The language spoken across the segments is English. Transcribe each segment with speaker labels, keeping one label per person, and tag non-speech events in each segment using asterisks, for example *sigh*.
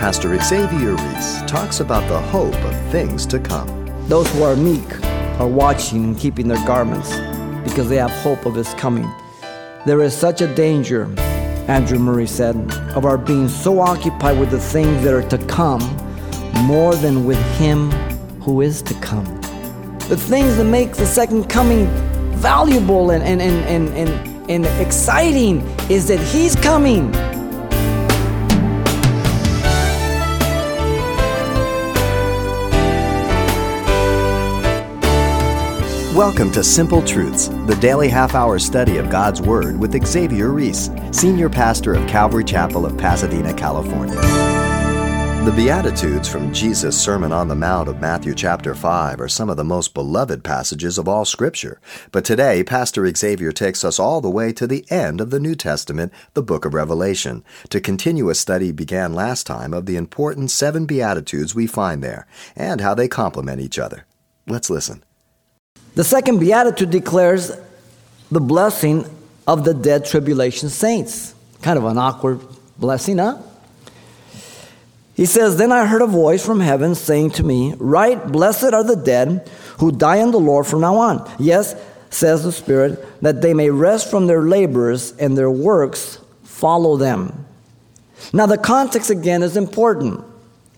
Speaker 1: Pastor Xavier Reese talks about the hope of things to come.
Speaker 2: Those who are meek are watching and keeping their garments because they have hope of his coming. There is such a danger, Andrew Murray said, of our being so occupied with the things that are to come more than with him who is to come. The things that make the second coming valuable and, and, and, and, and, and exciting is that he's coming.
Speaker 1: Welcome to Simple Truths, the daily half hour study of God's Word with Xavier Reese, Senior Pastor of Calvary Chapel of Pasadena, California. The Beatitudes from Jesus' Sermon on the Mount of Matthew chapter 5 are some of the most beloved passages of all Scripture. But today, Pastor Xavier takes us all the way to the end of the New Testament, the book of Revelation, to continue a study began last time of the important seven Beatitudes we find there and how they complement each other. Let's listen.
Speaker 2: The second beatitude declares the blessing of the dead tribulation saints. Kind of an awkward blessing, huh? He says, Then I heard a voice from heaven saying to me, Write, blessed are the dead who die in the Lord from now on. Yes, says the Spirit, that they may rest from their labors and their works follow them. Now, the context again is important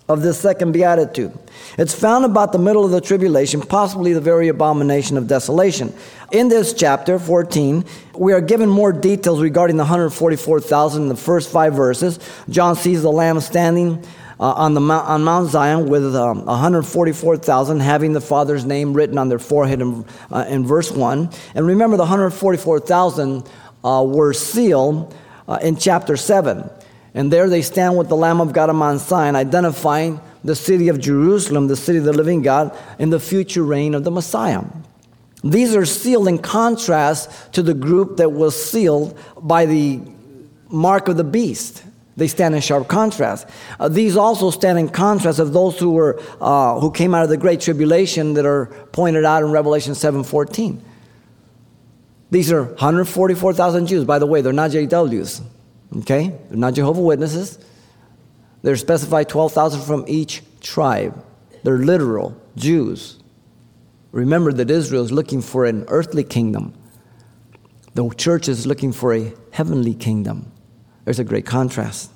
Speaker 2: of this second beatitude. It's found about the middle of the tribulation, possibly the very abomination of desolation. In this chapter 14, we are given more details regarding the 144,000 in the first five verses. John sees the Lamb standing uh, on, the Mount, on Mount Zion with um, 144,000 having the Father's name written on their forehead in, uh, in verse 1. And remember, the 144,000 uh, were sealed uh, in chapter 7. And there they stand with the Lamb of God on Mount Zion, identifying the city of Jerusalem, the city of the living God, in the future reign of the Messiah. These are sealed in contrast to the group that was sealed by the mark of the beast. They stand in sharp contrast. Uh, these also stand in contrast of those who were uh, who came out of the great tribulation that are pointed out in Revelation seven fourteen. These are 144,000 Jews. By the way, they're not JWs. Okay? They're not Jehovah Witnesses. They're specified 12,000 from each tribe. They're literal Jews. Remember that Israel is looking for an earthly kingdom. The church is looking for a heavenly kingdom. There's a great contrast.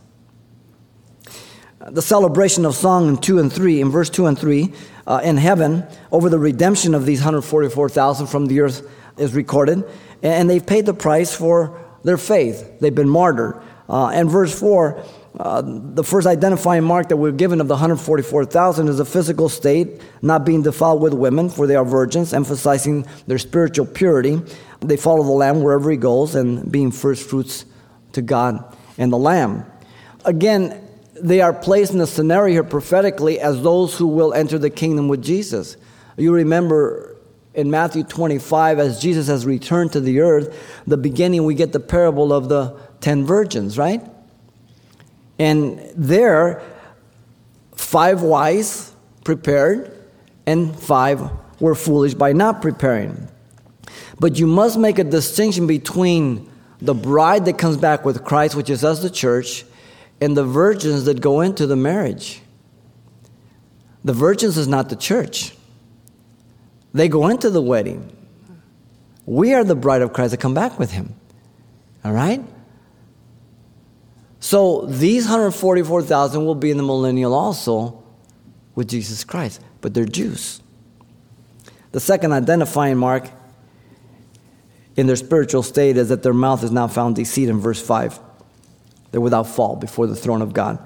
Speaker 2: The celebration of song in 2 and 3, in verse 2 and 3, uh, in heaven, over the redemption of these 144,000 from the earth is recorded. And they've paid the price for their faith. They've been martyred. Uh, and verse 4, uh, the first identifying mark that we're given of the 144,000 is a physical state, not being defiled with women, for they are virgins, emphasizing their spiritual purity. They follow the Lamb wherever he goes and being first fruits to God and the Lamb. Again, they are placed in the scenario here prophetically as those who will enter the kingdom with Jesus. You remember in Matthew 25, as Jesus has returned to the earth, the beginning we get the parable of the ten virgins, right? And there, five wise prepared, and five were foolish by not preparing. But you must make a distinction between the bride that comes back with Christ, which is us, the church, and the virgins that go into the marriage. The virgins is not the church. They go into the wedding. We are the bride of Christ that come back with him. All right? So these 144,000 will be in the millennial also with Jesus Christ, but they're Jews. The second identifying mark in their spiritual state is that their mouth is not found deceit in verse 5. They're without fault before the throne of God.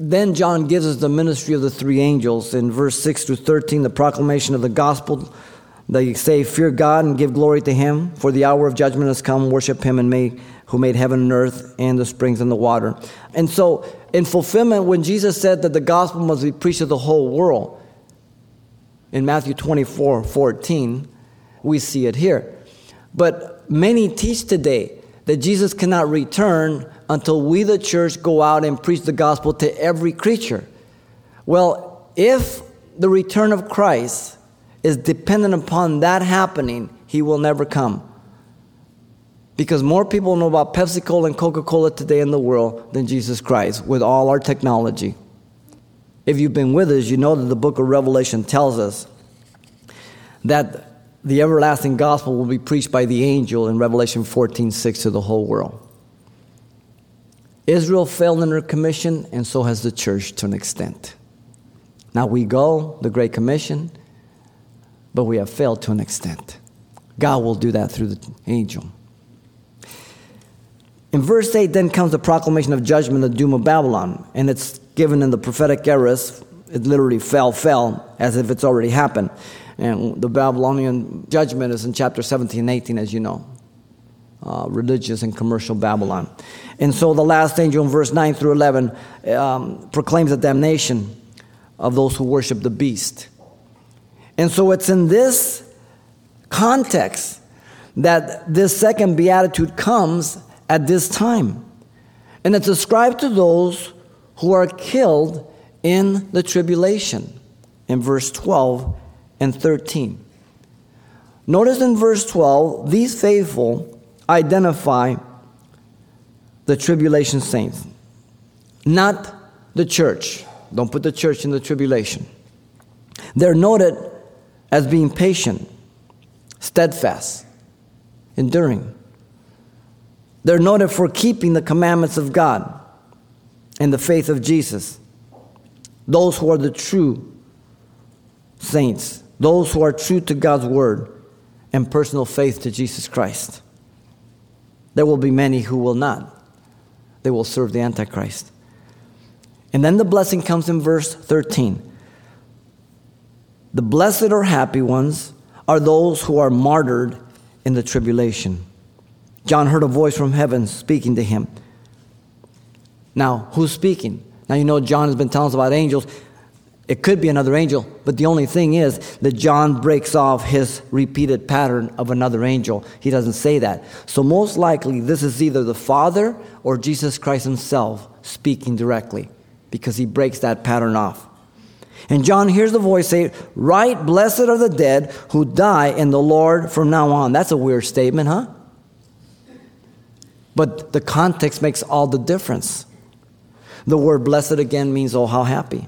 Speaker 2: Then John gives us the ministry of the three angels in verse 6 through 13, the proclamation of the gospel. They say, Fear God and give glory to Him, for the hour of judgment has come. Worship Him and may who made heaven and earth and the springs and the water. And so, in fulfillment, when Jesus said that the gospel must be preached to the whole world, in Matthew 24 14, we see it here. But many teach today that Jesus cannot return until we, the church, go out and preach the gospel to every creature. Well, if the return of Christ is dependent upon that happening, he will never come. Because more people know about Pepsi Cola and Coca Cola today in the world than Jesus Christ with all our technology. If you've been with us, you know that the book of Revelation tells us that the everlasting gospel will be preached by the angel in Revelation 14 6 to the whole world. Israel failed in her commission, and so has the church to an extent. Now we go, the Great Commission, but we have failed to an extent. God will do that through the angel. In verse 8, then comes the proclamation of judgment, the doom of Babylon, and it's given in the prophetic aorist. It literally fell, fell, as if it's already happened. And the Babylonian judgment is in chapter 17 and 18, as you know. Uh, religious and commercial Babylon. And so the last angel in verse 9 through 11 um, proclaims the damnation of those who worship the beast. And so it's in this context that this second beatitude comes at this time. And it's ascribed to those who are killed in the tribulation in verse 12 and 13. Notice in verse 12, these faithful identify the tribulation saints, not the church. Don't put the church in the tribulation. They're noted as being patient, steadfast, enduring. They're noted for keeping the commandments of God and the faith of Jesus. Those who are the true saints, those who are true to God's word and personal faith to Jesus Christ. There will be many who will not. They will serve the Antichrist. And then the blessing comes in verse 13. The blessed or happy ones are those who are martyred in the tribulation. John heard a voice from heaven speaking to him. Now, who's speaking? Now, you know, John has been telling us about angels. It could be another angel, but the only thing is that John breaks off his repeated pattern of another angel. He doesn't say that. So, most likely, this is either the Father or Jesus Christ himself speaking directly because he breaks that pattern off. And John hears the voice say, Write, blessed are the dead who die in the Lord from now on. That's a weird statement, huh? But the context makes all the difference. The word blessed again means, Oh, how happy.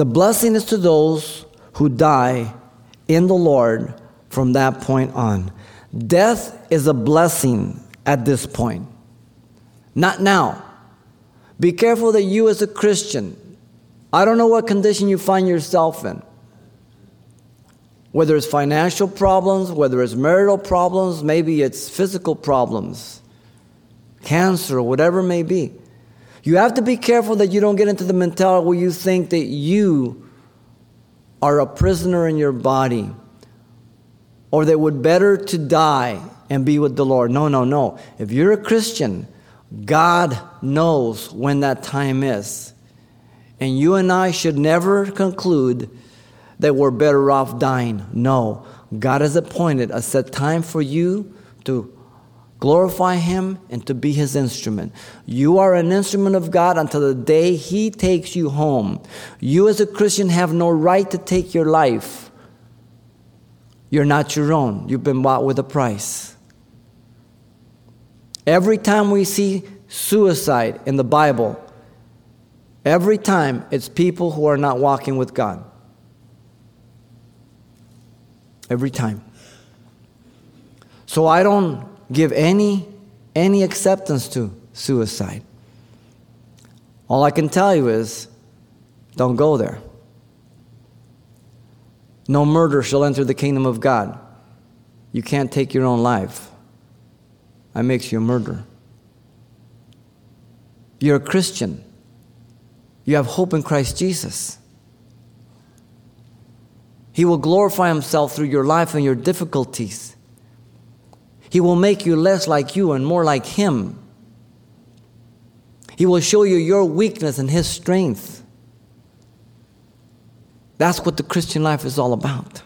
Speaker 2: The blessing is to those who die in the Lord from that point on. Death is a blessing at this point, not now. Be careful that you, as a Christian, I don't know what condition you find yourself in. Whether it's financial problems, whether it's marital problems, maybe it's physical problems, cancer, whatever it may be. You have to be careful that you don't get into the mentality where you think that you are a prisoner in your body or that it would better to die and be with the Lord. No, no, no. If you're a Christian, God knows when that time is. And you and I should never conclude that we're better off dying. No. God has appointed a set time for you to glorify Him, and to be His instrument. You are an instrument of God until the day He takes you home. You, as a Christian, have no right to take your life. You're not your own, you've been bought with a price. Every time we see suicide in the Bible, every time it's people who are not walking with God. Every time. So I don't give any, any acceptance to suicide. All I can tell you is don't go there. No murder shall enter the kingdom of God. You can't take your own life. That makes you a murderer. You're a Christian. You have hope in Christ Jesus. He will glorify Himself through your life and your difficulties. He will make you less like you and more like Him. He will show you your weakness and His strength. That's what the Christian life is all about.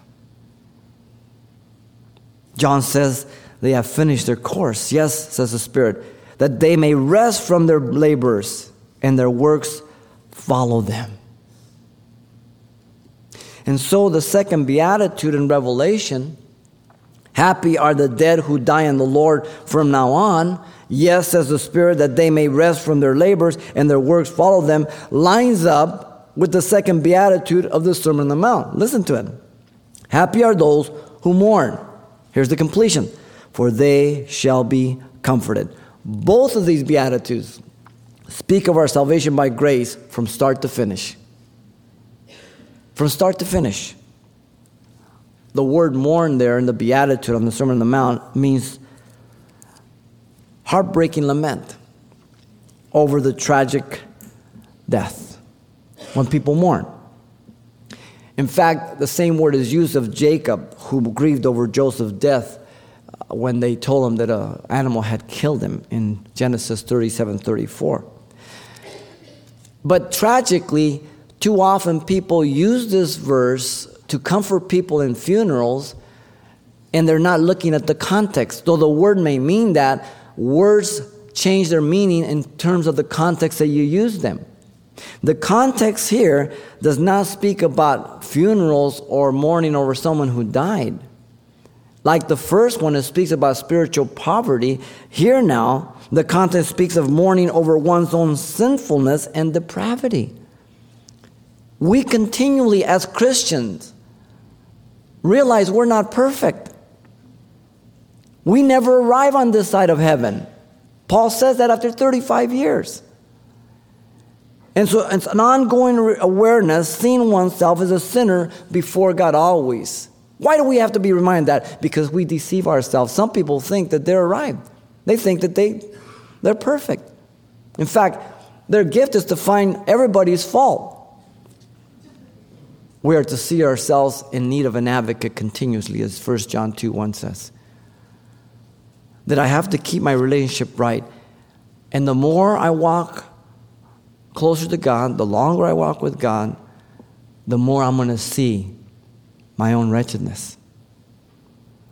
Speaker 2: John says they have finished their course. Yes, says the Spirit, that they may rest from their labors and their works follow them. And so the second beatitude in Revelation Happy are the dead who die in the Lord from now on. Yes, says the Spirit, that they may rest from their labors and their works follow them, lines up with the second beatitude of the Sermon on the Mount. Listen to it. Happy are those who mourn. Here's the completion for they shall be comforted. Both of these beatitudes speak of our salvation by grace from start to finish. From start to finish. The word mourn there in the beatitude on the Sermon on the Mount means heartbreaking lament over the tragic death when people mourn. In fact, the same word is used of Jacob, who grieved over Joseph's death uh, when they told him that an animal had killed him in Genesis 37 34. But tragically, too often people use this verse to comfort people in funerals, and they're not looking at the context. Though the word may mean that, words change their meaning in terms of the context that you use them. The context here does not speak about funerals or mourning over someone who died. Like the first one, it speaks about spiritual poverty. Here now, the context speaks of mourning over one's own sinfulness and depravity. We continually, as Christians, realize we're not perfect. We never arrive on this side of heaven. Paul says that after 35 years. And so it's an ongoing awareness, seeing oneself as a sinner before God always. Why do we have to be reminded that? Because we deceive ourselves. Some people think that they're arrived. They think that they, they're perfect. In fact, their gift is to find everybody's fault. We are to see ourselves in need of an advocate continuously, as 1 John 2 1 says. That I have to keep my relationship right. And the more I walk closer to God, the longer I walk with God, the more I'm going to see my own wretchedness.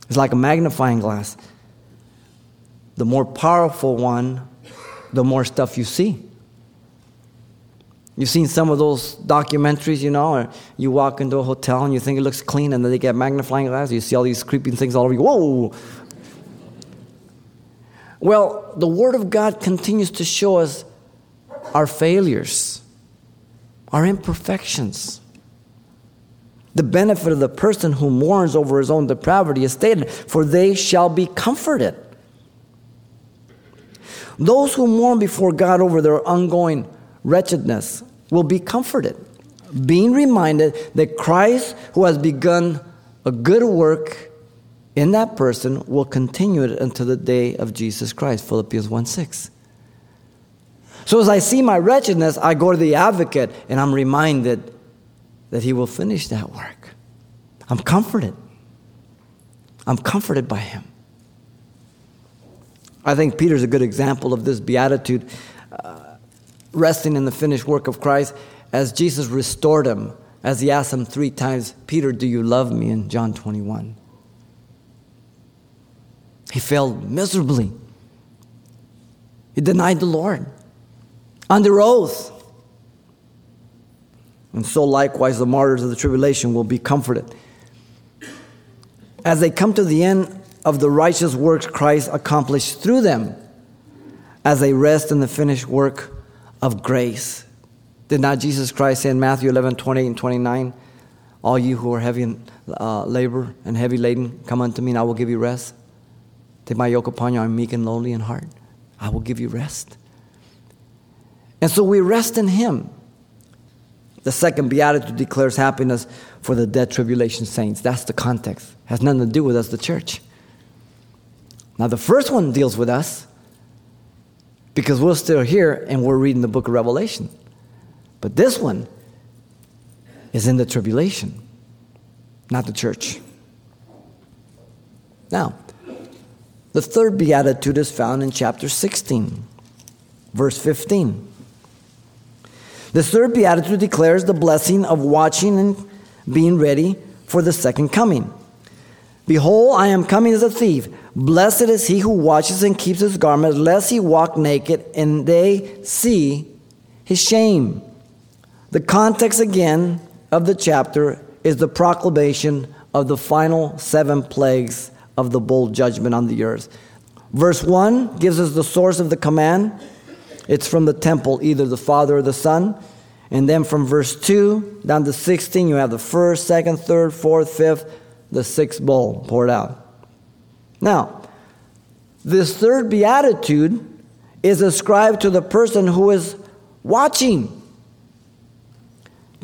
Speaker 2: It's like a magnifying glass. The more powerful one, the more stuff you see. You've seen some of those documentaries, you know, or you walk into a hotel and you think it looks clean, and then they get magnifying glass. You see all these creeping things all over you. Whoa! Well, the Word of God continues to show us our failures, our imperfections. The benefit of the person who mourns over his own depravity is stated, for they shall be comforted. Those who mourn before God over their ongoing wretchedness will be comforted, being reminded that Christ, who has begun a good work in that person, will continue it until the day of Jesus Christ. Philippians 1 6. So as I see my wretchedness, I go to the advocate and I'm reminded that he will finish that work. I'm comforted. I'm comforted by him. I think Peter's a good example of this beatitude, uh, resting in the finished work of Christ as Jesus restored him, as he asked him three times, Peter, do you love me? in John 21. He failed miserably. He denied the Lord under oath. And so, likewise, the martyrs of the tribulation will be comforted. As they come to the end of the righteous works Christ accomplished through them, as they rest in the finished work of grace. Did not Jesus Christ say in Matthew 11, 28 and 29, All you who are heavy in uh, labor and heavy laden, come unto me, and I will give you rest. Take my yoke upon you, I am meek and lowly in heart. I will give you rest. And so we rest in Him. The second beatitude declares happiness for the dead tribulation saints. That's the context. It has nothing to do with us, the church. Now, the first one deals with us because we're still here and we're reading the book of Revelation. But this one is in the tribulation, not the church. Now, the third beatitude is found in chapter 16, verse 15. The third beatitude declares the blessing of watching and being ready for the second coming. Behold, I am coming as a thief. Blessed is he who watches and keeps his garment, lest he walk naked and they see his shame. The context again of the chapter is the proclamation of the final seven plagues of the bowl judgment on the earth. Verse 1 gives us the source of the command. It's from the temple, either the Father or the Son. And then from verse 2 down to 16, you have the first, second, third, fourth, fifth, the sixth bowl poured out. Now, this third beatitude is ascribed to the person who is watching,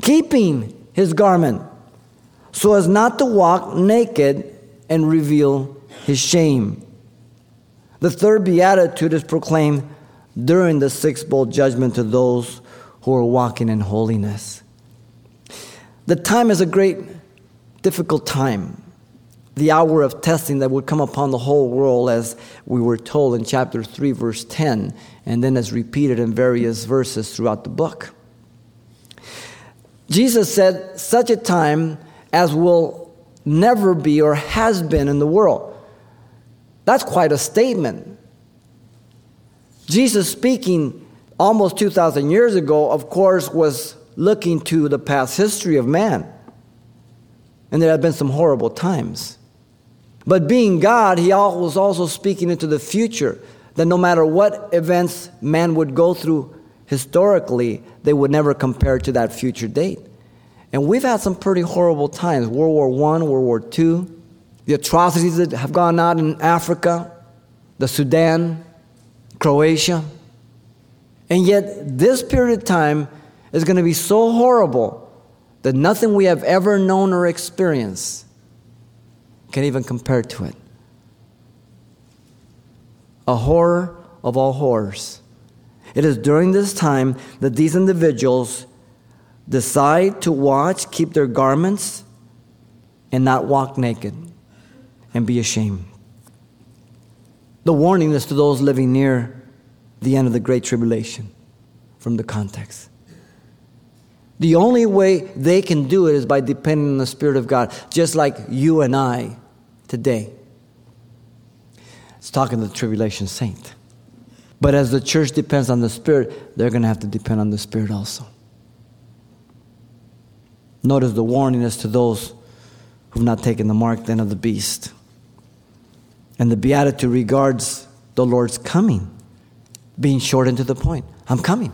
Speaker 2: keeping his garment, so as not to walk naked and reveal his shame. The third beatitude is proclaimed during the sixth bowl judgment to those who are walking in holiness. The time is a great, difficult time. The hour of testing that would come upon the whole world, as we were told in chapter 3, verse 10, and then as repeated in various verses throughout the book. Jesus said, Such a time as will never be or has been in the world. That's quite a statement. Jesus speaking almost 2,000 years ago, of course, was looking to the past history of man. And there have been some horrible times. But being God, he was also speaking into the future that no matter what events man would go through historically, they would never compare to that future date. And we've had some pretty horrible times World War I, World War II, the atrocities that have gone on in Africa, the Sudan, Croatia. And yet, this period of time is going to be so horrible that nothing we have ever known or experienced can even compare to it. A horror of all horrors. It is during this time that these individuals decide to watch, keep their garments, and not walk naked and be ashamed. The warning is to those living near the end of the Great Tribulation from the context. The only way they can do it is by depending on the Spirit of God, just like you and I today. It's talking to the tribulation saint. But as the church depends on the Spirit, they're going to have to depend on the Spirit also. Notice the warning is to those who've not taken the mark then of the beast. And the beatitude regards the Lord's coming, being short and to the point. I'm coming.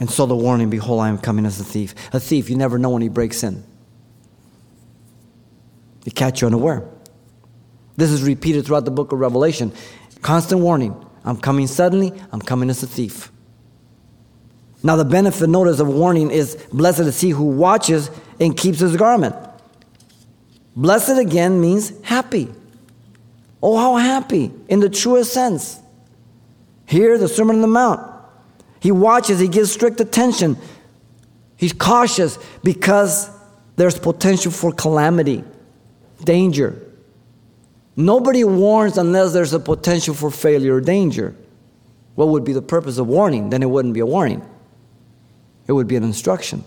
Speaker 2: And so the warning, behold, I am coming as a thief. A thief, you never know when he breaks in. He catch you unaware. This is repeated throughout the book of Revelation. Constant warning. I'm coming suddenly, I'm coming as a thief. Now, the benefit notice of warning is blessed is he who watches and keeps his garment. Blessed again means happy. Oh, how happy in the truest sense. Here, the Sermon on the Mount. He watches, he gives strict attention. He's cautious because there's potential for calamity, danger. Nobody warns unless there's a potential for failure or danger. What would be the purpose of warning? Then it wouldn't be a warning, it would be an instruction.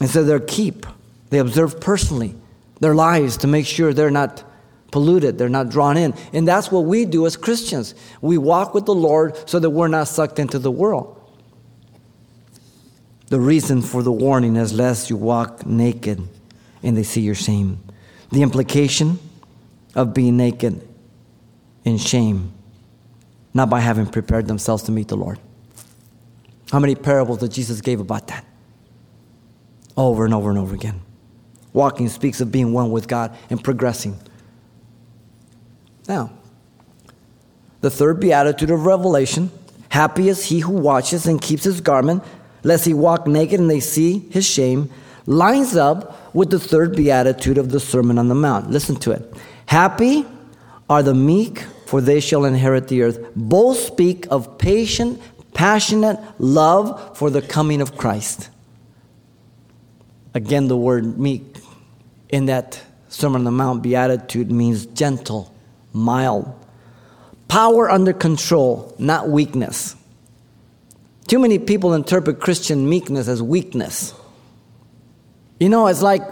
Speaker 2: And so they keep, they observe personally their lives to make sure they're not polluted, they're not drawn in. And that's what we do as Christians. We walk with the Lord so that we're not sucked into the world. The reason for the warning is lest you walk naked and they see your shame. The implication of being naked in shame, not by having prepared themselves to meet the Lord. How many parables that Jesus gave about that? Over and over and over again. Walking speaks of being one with God and progressing. Now, the third beatitude of Revelation happy is he who watches and keeps his garment, lest he walk naked and they see his shame, lines up with the third beatitude of the Sermon on the Mount. Listen to it. Happy are the meek, for they shall inherit the earth. Both speak of patient, passionate love for the coming of Christ. Again, the word meek in that Sermon on the Mount beatitude means gentle mild. Power under control, not weakness. Too many people interpret Christian meekness as weakness. You know, it's like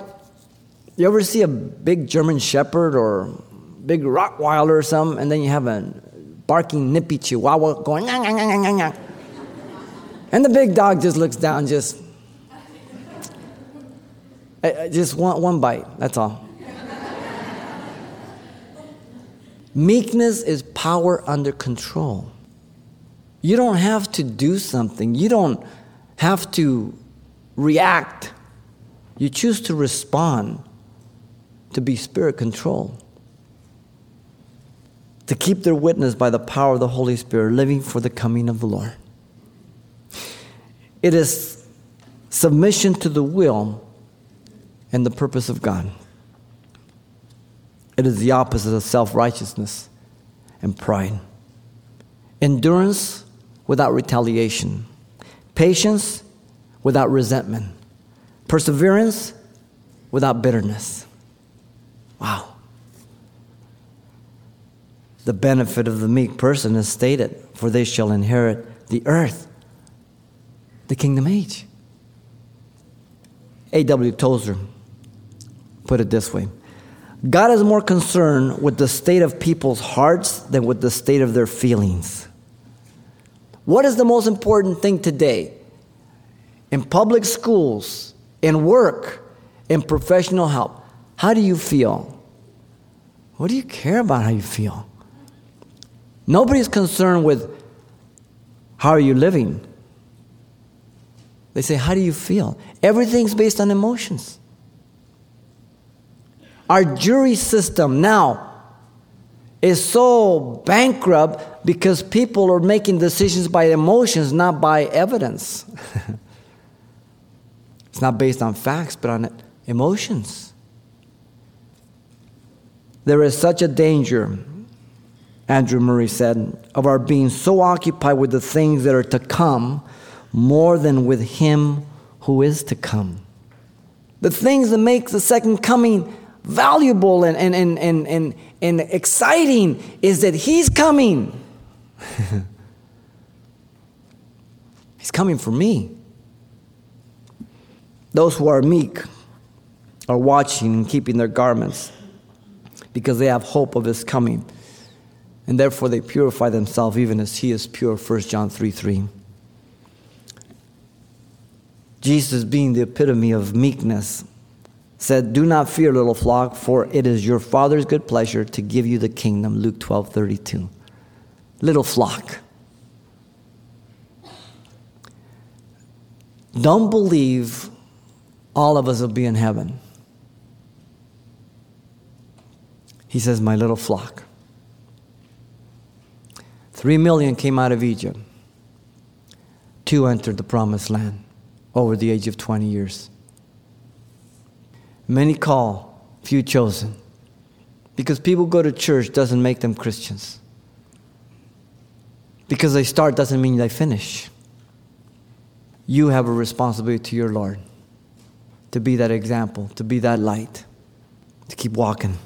Speaker 2: you ever see a big German shepherd or big Rottweiler or something, and then you have a barking nippy chihuahua going, and the big dog just looks down, just, eh, eh, just one, one bite, that's all. Meekness is power under control. You don't have to do something, you don't have to react. You choose to respond, to be spirit controlled, to keep their witness by the power of the Holy Spirit, living for the coming of the Lord. It is submission to the will and the purpose of God. It is the opposite of self righteousness and pride. Endurance without retaliation, patience without resentment, perseverance without bitterness. Wow. The benefit of the meek person is stated, for they shall inherit the earth, the kingdom age. A.W. Tozer put it this way God is more concerned with the state of people's hearts than with the state of their feelings. What is the most important thing today? In public schools, in work, in professional help, how do you feel? What do you care about how you feel? Nobody's concerned with how are you living. They say, How do you feel? Everything's based on emotions. Our jury system now is so bankrupt because people are making decisions by emotions, not by evidence. *laughs* it's not based on facts, but on emotions. There is such a danger, Andrew Murray said, of our being so occupied with the things that are to come more than with Him who is to come. The things that make the second coming valuable and, and, and, and, and, and exciting is that He's coming. *laughs* he's coming for me. Those who are meek are watching and keeping their garments because they have hope of His coming. And therefore they purify themselves even as He is pure. 1 John 3 3. Jesus, being the epitome of meekness, said, Do not fear, little flock, for it is your Father's good pleasure to give you the kingdom. Luke 12 32. Little flock. Don't believe all of us will be in heaven. He says, My little flock. Three million came out of Egypt, two entered the promised land over the age of 20 years. Many call, few chosen. Because people go to church doesn't make them Christians. Because they start doesn't mean they finish. You have a responsibility to your Lord to be that example, to be that light, to keep walking.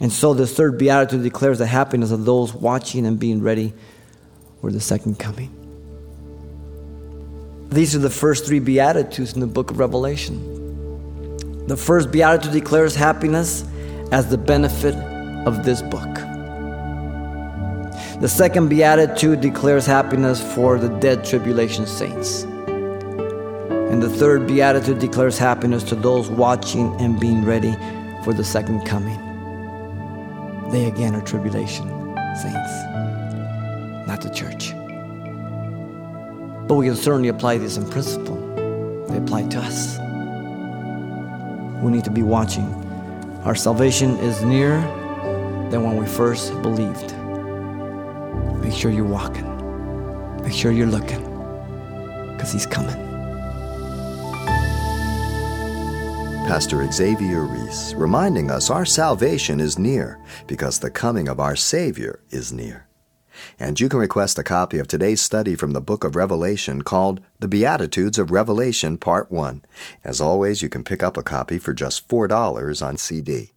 Speaker 2: And so the third beatitude declares the happiness of those watching and being ready for the second coming. These are the first three beatitudes in the book of Revelation. The first beatitude declares happiness as the benefit of this book. The second beatitude declares happiness for the dead tribulation saints. And the third beatitude declares happiness to those watching and being ready for the second coming. They again are tribulation saints, not the church. But we can certainly apply this in principle. They apply to us we need to be watching. Our salvation is nearer than when we first believed. Make sure you're walking. Make sure you're looking because he's coming.
Speaker 1: Pastor Xavier Reese reminding us our salvation is near because the coming of our Savior is near. And you can request a copy of today's study from the book of Revelation called The Beatitudes of Revelation, Part 1. As always, you can pick up a copy for just $4 on CD.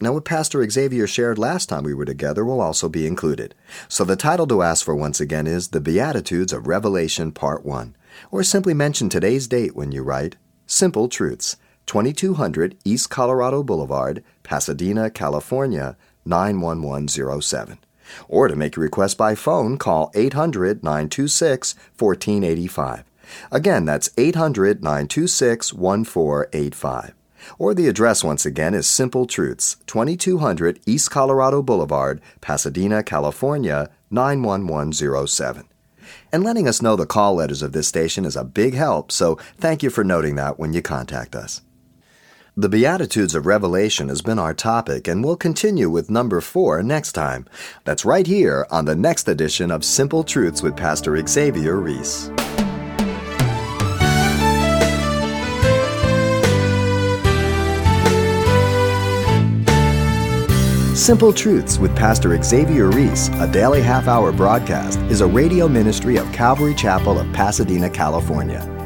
Speaker 1: Now, what Pastor Xavier shared last time we were together will also be included. So the title to ask for once again is The Beatitudes of Revelation, Part 1. Or simply mention today's date when you write Simple Truths, 2200 East Colorado Boulevard, Pasadena, California, 91107. Or to make a request by phone, call 800 926 1485. Again, that's 800 926 1485. Or the address once again is Simple Truths, 2200 East Colorado Boulevard, Pasadena, California, 91107. And letting us know the call letters of this station is a big help, so thank you for noting that when you contact us. The Beatitudes of Revelation has been our topic, and we'll continue with number four next time. That's right here on the next edition of Simple Truths with Pastor Xavier Reese. Simple Truths with Pastor Xavier Reese, a daily half hour broadcast, is a radio ministry of Calvary Chapel of Pasadena, California.